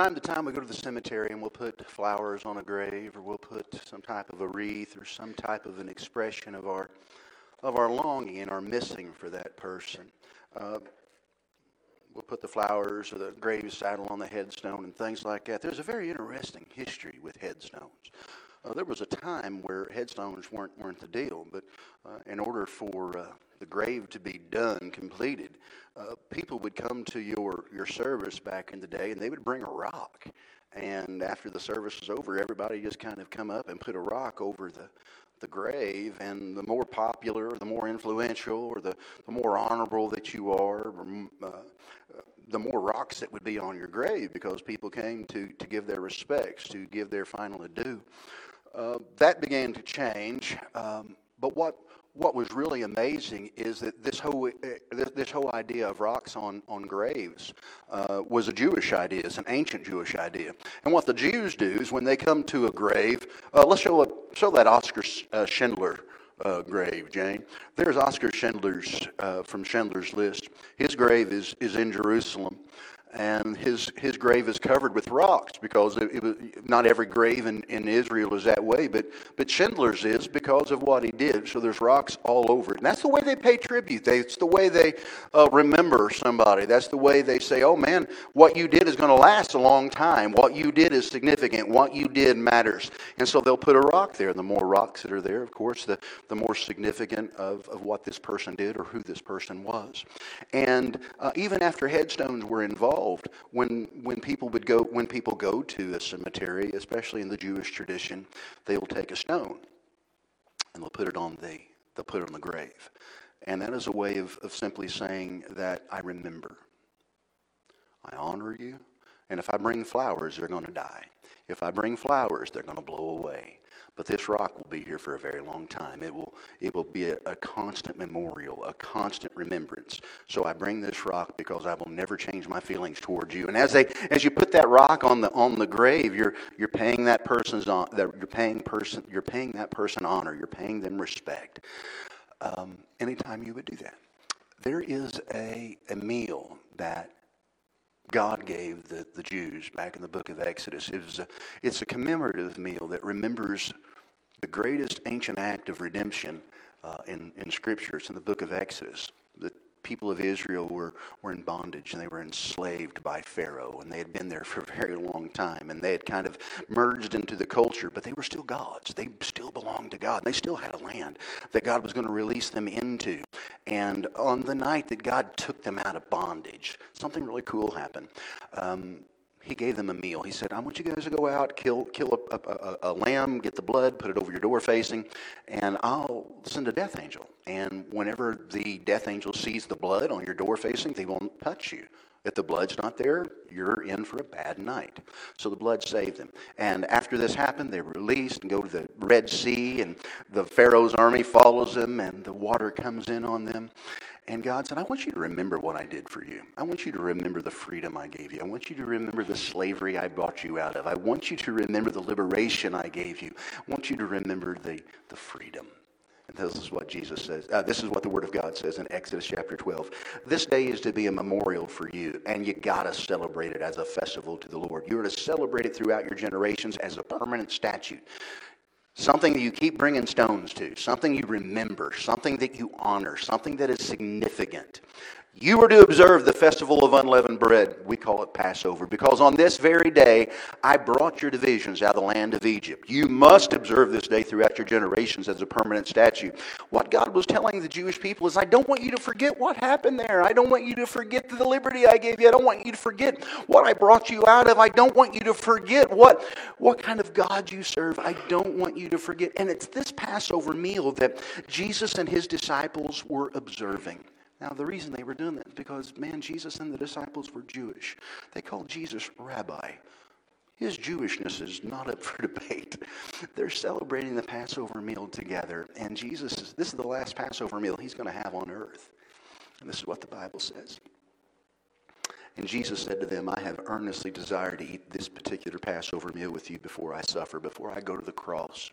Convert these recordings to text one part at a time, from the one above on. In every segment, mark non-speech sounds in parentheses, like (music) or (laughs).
Time to time, we go to the cemetery and we'll put flowers on a grave, or we'll put some type of a wreath, or some type of an expression of our of our longing and our missing for that person. Uh, we'll put the flowers or the grave saddle on the headstone and things like that. There's a very interesting history with headstones. Uh, there was a time where headstones weren't weren't the deal, but uh, in order for uh, the grave to be done, completed, uh, people would come to your your service back in the day, and they would bring a rock. And after the service was over, everybody just kind of come up and put a rock over the the grave, and the more popular, the more influential, or the, the more honorable that you are, uh, the more rocks that would be on your grave because people came to, to give their respects, to give their final adieu. Uh, that began to change. Um, but what what was really amazing is that this whole uh, this, whole idea of rocks on on graves uh, was a Jewish idea. It's an ancient Jewish idea. And what the Jews do is when they come to a grave, uh, let's show a, show that Oscar uh, Schindler. Uh, grave, Jane. There's Oscar Schindler's from Schindler's List. His grave is, is in Jerusalem and his his grave is covered with rocks because it, it was, not every grave in, in Israel is that way, but but Schindler's is because of what he did. So there's rocks all over it. And that's the way they pay tribute. They, it's the way they uh, remember somebody. That's the way they say, "Oh man, what you did is going to last a long time. What you did is significant. What you did matters." And so they'll put a rock there. The more rocks that are there, of course, the the more significant of, of what this person did or who this person was. And uh, even after headstones were involved involved when when people would go when people go to a cemetery, especially in the Jewish tradition, they will take a stone and they'll put it on the they'll put it on the grave. And that is a way of, of simply saying that I remember. I honor you. And if I bring flowers, they're going to die. If I bring flowers, they're going to blow away. But this rock will be here for a very long time. It will, it will be a, a constant memorial, a constant remembrance. So I bring this rock because I will never change my feelings towards you. And as they, as you put that rock on the on the grave, you're you're paying that person's on, you're paying person, you're paying that person honor. You're paying them respect. Um, anytime you would do that, there is a a meal that God gave the, the Jews back in the book of Exodus. It was a, it's a commemorative meal that remembers the greatest ancient act of redemption uh, in, in Scripture. It's in the book of Exodus. The people of Israel were, were in bondage and they were enslaved by Pharaoh, and they had been there (laughs) for a very long time, and they had kind of merged into the culture, but they were still God's. They still belonged to God. They still had a land that God was going to release them into. And on the night that God took them out of bondage, something really cool happened. Um, he gave them a meal. He said, I want you guys to go out, kill, kill a, a, a, lamb, get the blood, put it over your door facing, and I'll send a death angel. And whenever the death angel sees the blood on your door facing, they won't touch you. If the blood's not there, you're in for a bad night. So the blood saved them. And after this happened, they were released and go to the Red Sea, and the Pharaoh's army follows them, and the water comes in on them. And God said, I want you to remember what I did for you. I want you to remember the freedom I gave you. I want you to remember the slavery I brought you out of. I want you to remember the liberation I gave you. I want you to remember the, the freedom. And this is what Jesus says. Uh, this is what the Word of God says in Exodus chapter 12. This day is to be a memorial for you, and you got to celebrate it as a festival to the Lord. You're to celebrate it throughout your generations as a permanent statute. Something that you keep bringing stones to, something you remember, something that you honor, something that is significant. You were to observe the festival of unleavened bread. We call it Passover because on this very day I brought your divisions out of the land of Egypt. You must observe this day throughout your generations as a permanent statute. What God was telling the Jewish people is, I don't want you to forget what happened there. I don't want you to forget the liberty I gave you. I don't want you to forget what I brought you out of. I don't want you to forget what, what kind of God you serve. I don't want you to forget. And it's this Passover meal that Jesus and his disciples were observing. Now, the reason they were doing that is because, man, Jesus and the disciples were Jewish. They called Jesus rabbi. His Jewishness is not up for (laughs) debate. They're celebrating the Passover meal together, and Jesus is, this is the last Passover meal he's going to have on earth. And this is what the Bible says. And Jesus said to them, I have earnestly desired to eat this particular Passover meal with you before I suffer, before I go to the cross,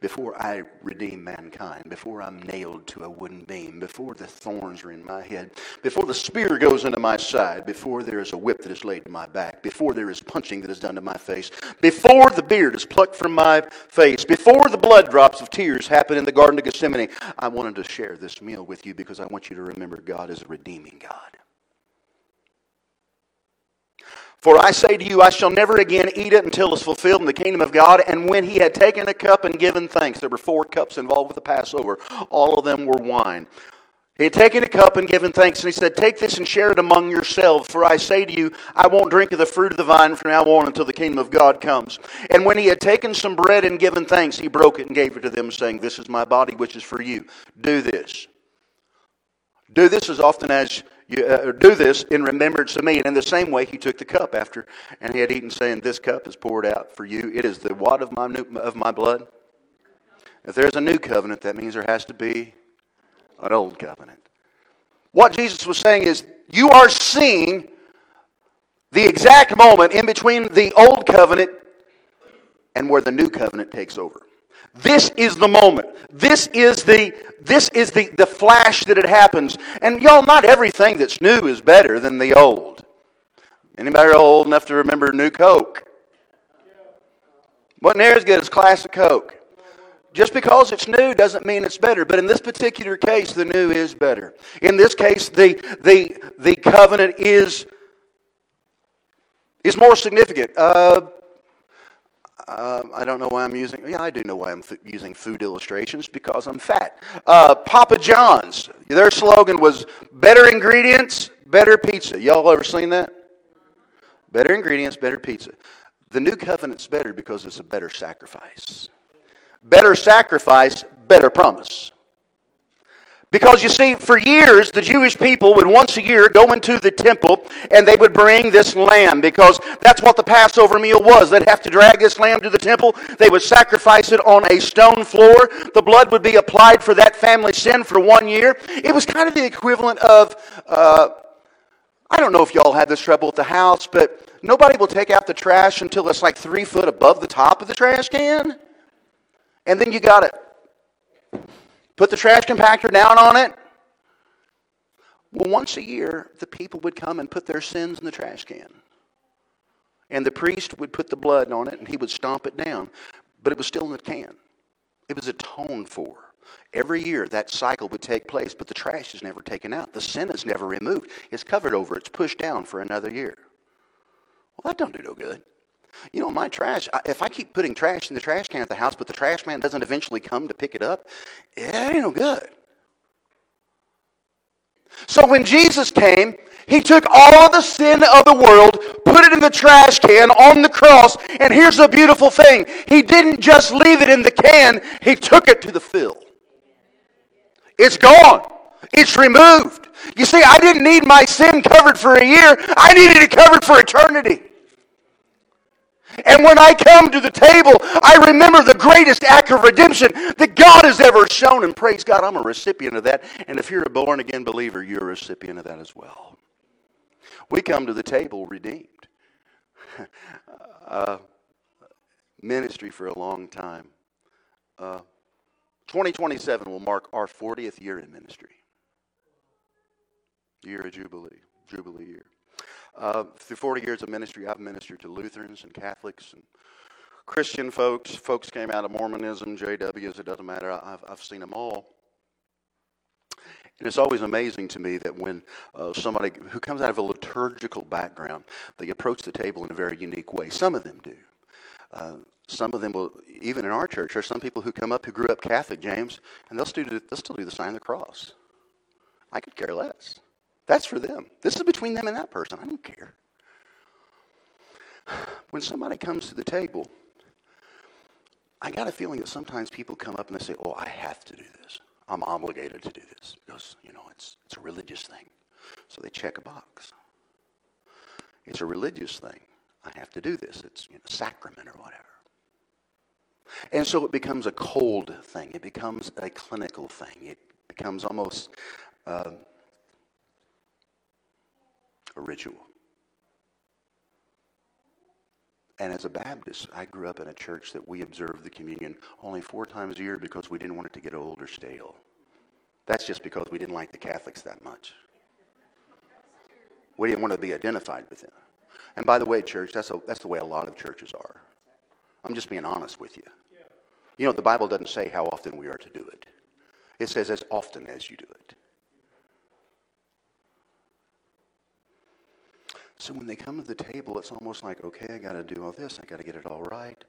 before I redeem mankind, before I'm nailed to a wooden beam, before the thorns are in my head, before the spear goes into my side, before there is a whip that is laid to my back, before there is punching that is done to my face, before the beard is plucked from my face, before the blood drops of tears happen in the Garden of Gethsemane. I wanted to share this meal with you because I want you to remember God is a redeeming God. For I say to you, I shall never again eat it until it's fulfilled in the kingdom of God. And when he had taken a cup and given thanks, there were four cups involved with the Passover, all of them were wine. He had taken a cup and given thanks, and he said, Take this and share it among yourselves, for I say to you, I won't drink of the fruit of the vine from now on until the kingdom of God comes. And when he had taken some bread and given thanks, he broke it and gave it to them, saying, This is my body, which is for you. Do this. Do this as often as you uh, do this in remembrance of me. And in the same way, he took the cup after, and he had eaten, saying, This cup is poured out for you. It is the what of my, new, of my blood? If there's a new covenant, that means there has to be an old covenant. What Jesus was saying is, you are seeing the exact moment in between the old covenant and where the new covenant takes over. This is the moment. This is the this is the, the flash that it happens. And y'all, not everything that's new is better than the old. Anybody old enough to remember New Coke? Wasn't near as good as classic Coke. Just because it's new doesn't mean it's better. But in this particular case, the new is better. In this case, the, the, the covenant is, is more significant. Uh, uh, I don't know why I'm using, yeah, I do know why I'm f- using food illustrations because I'm fat. Uh, Papa John's, their slogan was better ingredients, better pizza. Y'all ever seen that? Better ingredients, better pizza. The new covenant's better because it's a better sacrifice. Better sacrifice, better promise. Because you see, for years, the Jewish people would once a year go into the temple and they would bring this lamb because that's what the Passover meal was. They'd have to drag this lamb to the temple. They would sacrifice it on a stone floor. The blood would be applied for that family sin for one year. It was kind of the equivalent of, uh, I don't know if y'all had this trouble at the house, but nobody will take out the trash until it's like three foot above the top of the trash can. And then you got it Put the trash compactor down on it. Well, once a year, the people would come and put their sins in the trash can. And the priest would put the blood on it and he would stomp it down. But it was still in the can. It was atoned for. Every year that cycle would take place, but the trash is never taken out. The sin is never removed. It's covered over, it's pushed down for another year. Well, that don't do no good. You know, my trash, if I keep putting trash in the trash can at the house, but the trash man doesn't eventually come to pick it up, it ain't no good. So when Jesus came, he took all the sin of the world, put it in the trash can on the cross, and here's the beautiful thing. He didn't just leave it in the can, he took it to the fill. It's gone. It's removed. You see, I didn't need my sin covered for a year. I needed it covered for eternity. And when I come to the table, I remember the greatest act of redemption that God has ever shown. And praise God, I'm a recipient of that. And if you're a born again believer, you're a recipient of that as well. We come to the table redeemed. (laughs) uh, ministry for a long time. Uh, 2027 will mark our 40th year in ministry. Year of Jubilee, Jubilee year. Uh, through 40 years of ministry, I've ministered to Lutherans and Catholics and Christian folks. Folks came out of Mormonism, JWs, it doesn't matter. I've, I've seen them all. And it's always amazing to me that when uh, somebody who comes out of a liturgical background, they approach the table in a very unique way. Some of them do. Uh, some of them will, even in our church, there are some people who come up who grew up Catholic, James, and they'll still do, they'll still do the sign of the cross. I could care less. That's for them. This is between them and that person. I don't care. When somebody comes to the table, I got a feeling that sometimes people come up and they say, Oh, I have to do this. I'm obligated to do this because, you know, it's, it's a religious thing. So they check a box. It's a religious thing. I have to do this. It's you know, sacrament or whatever. And so it becomes a cold thing. It becomes a clinical thing. It becomes almost uh, a ritual. And as a Baptist, I grew up in a church that we observed the communion only four times a year because we didn't want it to get old or stale. That's just because we didn't like the Catholics that much. We didn't want to be identified with them. And by the way, church, that's, a, that's the way a lot of churches are. I'm just being honest with you. You know, the Bible doesn't say how often we are to do it, it says as often as you do it. So when they come to the table, it's almost like, okay, I got to do all this, I got to get it all right.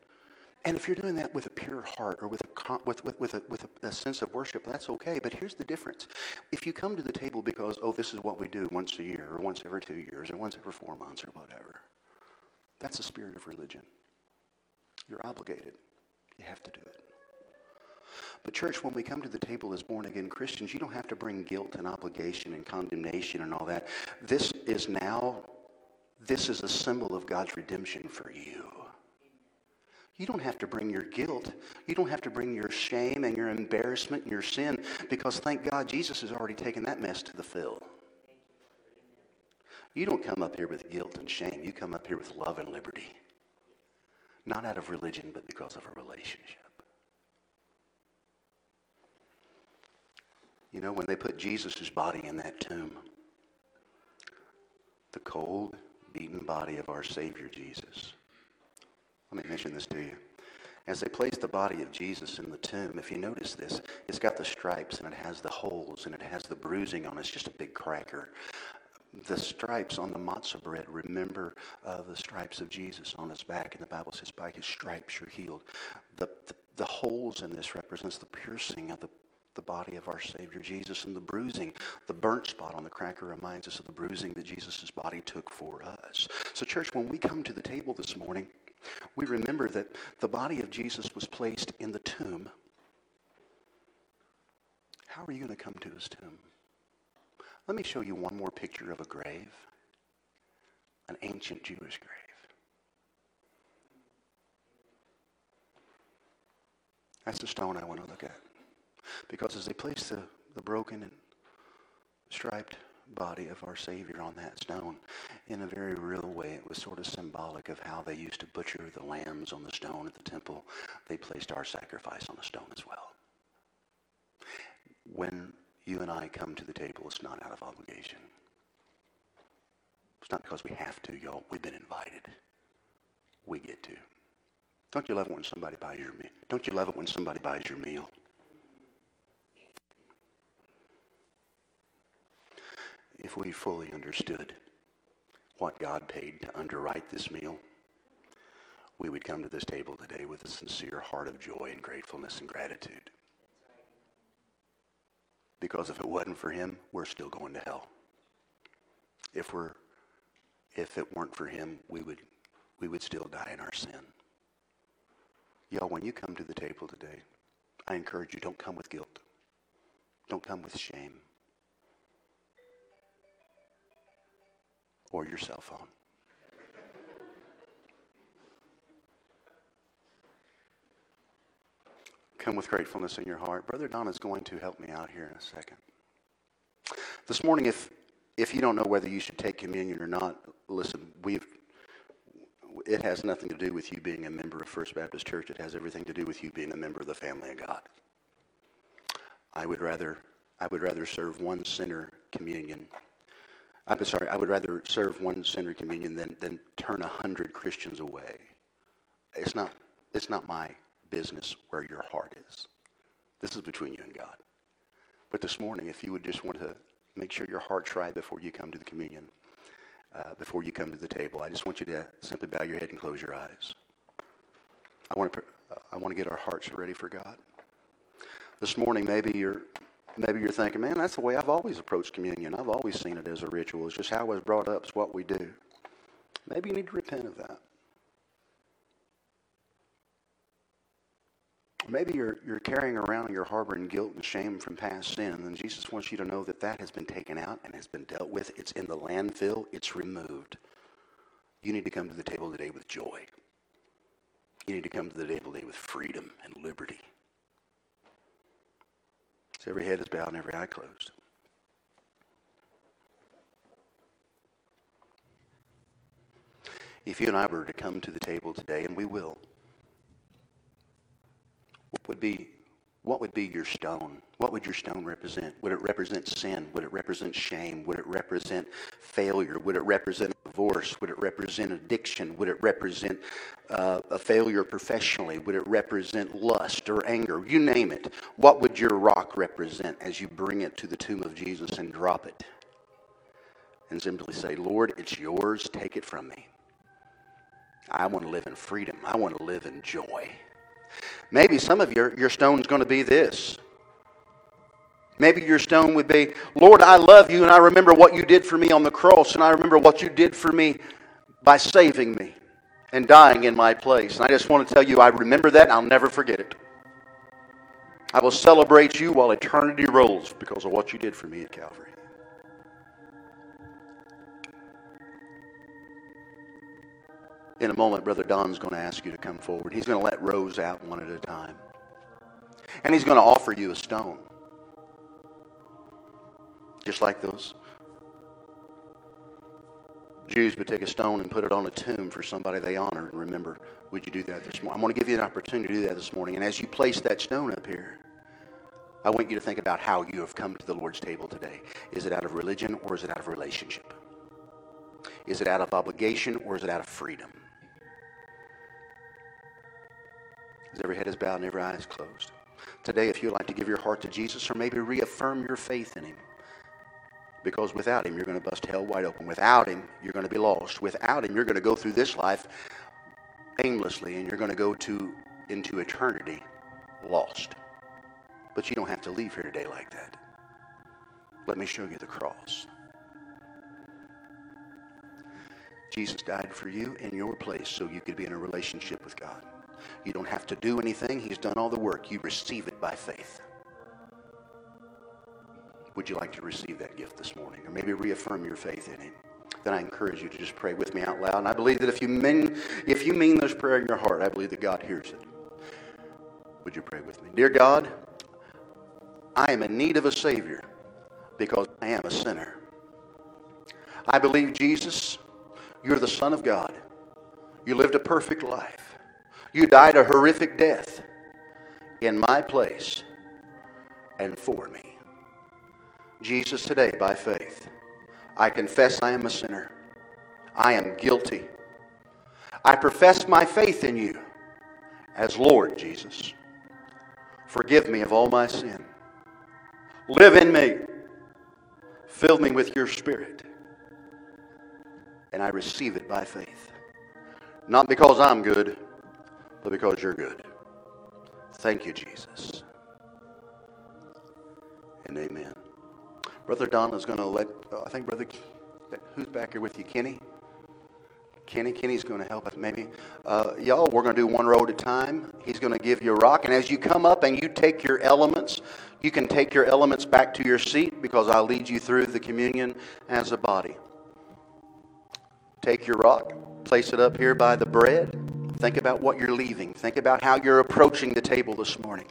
And if you're doing that with a pure heart or with a, with, with, with, a, with a, sense of worship, that's okay. But here's the difference. If you come to the table because, oh, this is what we do once a year or once every two years or once every four months or whatever, that's the spirit of religion. You're obligated. You have to do it. But, church, when we come to the table as born again Christians, you don't have to bring guilt and obligation and condemnation and all that. This is now, this is a symbol of God's redemption for you. You don't have to bring your guilt. You don't have to bring your shame and your embarrassment and your sin because thank God Jesus has already taken that mess to the fill. You don't come up here with guilt and shame. You come up here with love and liberty. Not out of religion, but because of a relationship. You know, when they put Jesus' body in that tomb, the cold, beaten body of our Savior Jesus. Let me mention this to you. As they placed the body of Jesus in the tomb, if you notice this, it's got the stripes and it has the holes and it has the bruising on it. It's just a big cracker. The stripes on the matzah bread, remember uh, the stripes of Jesus on his back, and the Bible says, by his stripes you're healed. The, the, the holes in this represents the piercing of the the body of our Savior Jesus and the bruising, the burnt spot on the cracker reminds us of the bruising that Jesus' body took for us. So, church, when we come to the table this morning, we remember that the body of Jesus was placed in the tomb. How are you going to come to his tomb? Let me show you one more picture of a grave, an ancient Jewish grave. That's the stone I want to look at. Because as they placed the, the broken and striped body of our Savior on that stone, in a very real way, it was sort of symbolic of how they used to butcher the lambs on the stone at the temple. They placed our sacrifice on the stone as well. When you and I come to the table, it's not out of obligation. It's not because we have to, y'all. We've been invited. We get to. Don't you love it when somebody buys your meal? Don't you love it when somebody buys your meal? If we fully understood what God paid to underwrite this meal, we would come to this table today with a sincere heart of joy and gratefulness and gratitude. Because if it wasn't for him, we're still going to hell. If we're if it weren't for him, we would we would still die in our sin. Y'all, when you come to the table today, I encourage you, don't come with guilt. Don't come with shame. Or your cell phone. Come with gratefulness in your heart. Brother Don is going to help me out here in a second. This morning, if if you don't know whether you should take communion or not, listen, we've it has nothing to do with you being a member of First Baptist Church. It has everything to do with you being a member of the family of God. I would rather I would rather serve one sinner communion I'm sorry, I would rather serve one sinner communion than, than turn a hundred Christians away. It's not, it's not my business where your heart is. This is between you and God. But this morning, if you would just want to make sure your heart's right before you come to the communion, uh, before you come to the table, I just want you to simply bow your head and close your eyes. I want to, I want to get our hearts ready for God. This morning, maybe you're Maybe you're thinking, man, that's the way I've always approached communion. I've always seen it as a ritual. It's just how I was brought up. It's what we do. Maybe you need to repent of that. Maybe you're, you're carrying around and you're harboring guilt and shame from past sin, and Jesus wants you to know that that has been taken out and has been dealt with. It's in the landfill, it's removed. You need to come to the table today with joy. You need to come to the table today with freedom and liberty. So every head is bowed and every eye closed. If you and I were to come to the table today, and we will, what would be what would be your stone? What would your stone represent? Would it represent sin? Would it represent shame? Would it represent failure? Would it represent divorce? Would it represent addiction? Would it represent uh, a failure professionally? Would it represent lust or anger? You name it. What would your rock represent as you bring it to the tomb of Jesus and drop it? And simply say, Lord, it's yours. Take it from me. I want to live in freedom. I want to live in joy. Maybe some of your, your stone's going to be this. Maybe your stone would be, Lord, I love you and I remember what you did for me on the cross and I remember what you did for me by saving me and dying in my place. And I just want to tell you, I remember that and I'll never forget it. I will celebrate you while eternity rolls because of what you did for me at Calvary. In a moment, Brother Don's going to ask you to come forward. He's going to let rows out one at a time. And he's going to offer you a stone. Just like those Jews would take a stone and put it on a tomb for somebody they honor and remember. Would you do that this morning? I'm going to give you an opportunity to do that this morning. And as you place that stone up here, I want you to think about how you have come to the Lord's table today. Is it out of religion or is it out of relationship? Is it out of obligation or is it out of freedom? As every head is bowed and every eye is closed. Today, if you'd like to give your heart to Jesus or maybe reaffirm your faith in Him, because without Him, you're going to bust hell wide open. Without Him, you're going to be lost. Without Him, you're going to go through this life aimlessly and you're going to go to, into eternity lost. But you don't have to leave here today like that. Let me show you the cross. Jesus died for you in your place so you could be in a relationship with God. You don't have to do anything. He's done all the work. You receive it by faith. Would you like to receive that gift this morning? Or maybe reaffirm your faith in Him? Then I encourage you to just pray with me out loud. And I believe that if you mean, if you mean this prayer in your heart, I believe that God hears it. Would you pray with me? Dear God, I am in need of a Savior because I am a sinner. I believe, Jesus, you're the Son of God. You lived a perfect life. You died a horrific death in my place and for me. Jesus, today, by faith, I confess I am a sinner. I am guilty. I profess my faith in you as Lord Jesus. Forgive me of all my sin. Live in me. Fill me with your spirit. And I receive it by faith. Not because I'm good because you're good. Thank you, Jesus. And amen. Brother Don is going to let, uh, I think, Brother, who's back here with you? Kenny? Kenny, Kenny's going to help us maybe. Uh, y'all, we're going to do one row at a time. He's going to give you a rock. And as you come up and you take your elements, you can take your elements back to your seat because I'll lead you through the communion as a body. Take your rock, place it up here by the bread. Think about what you're leaving. Think about how you're approaching the table this morning.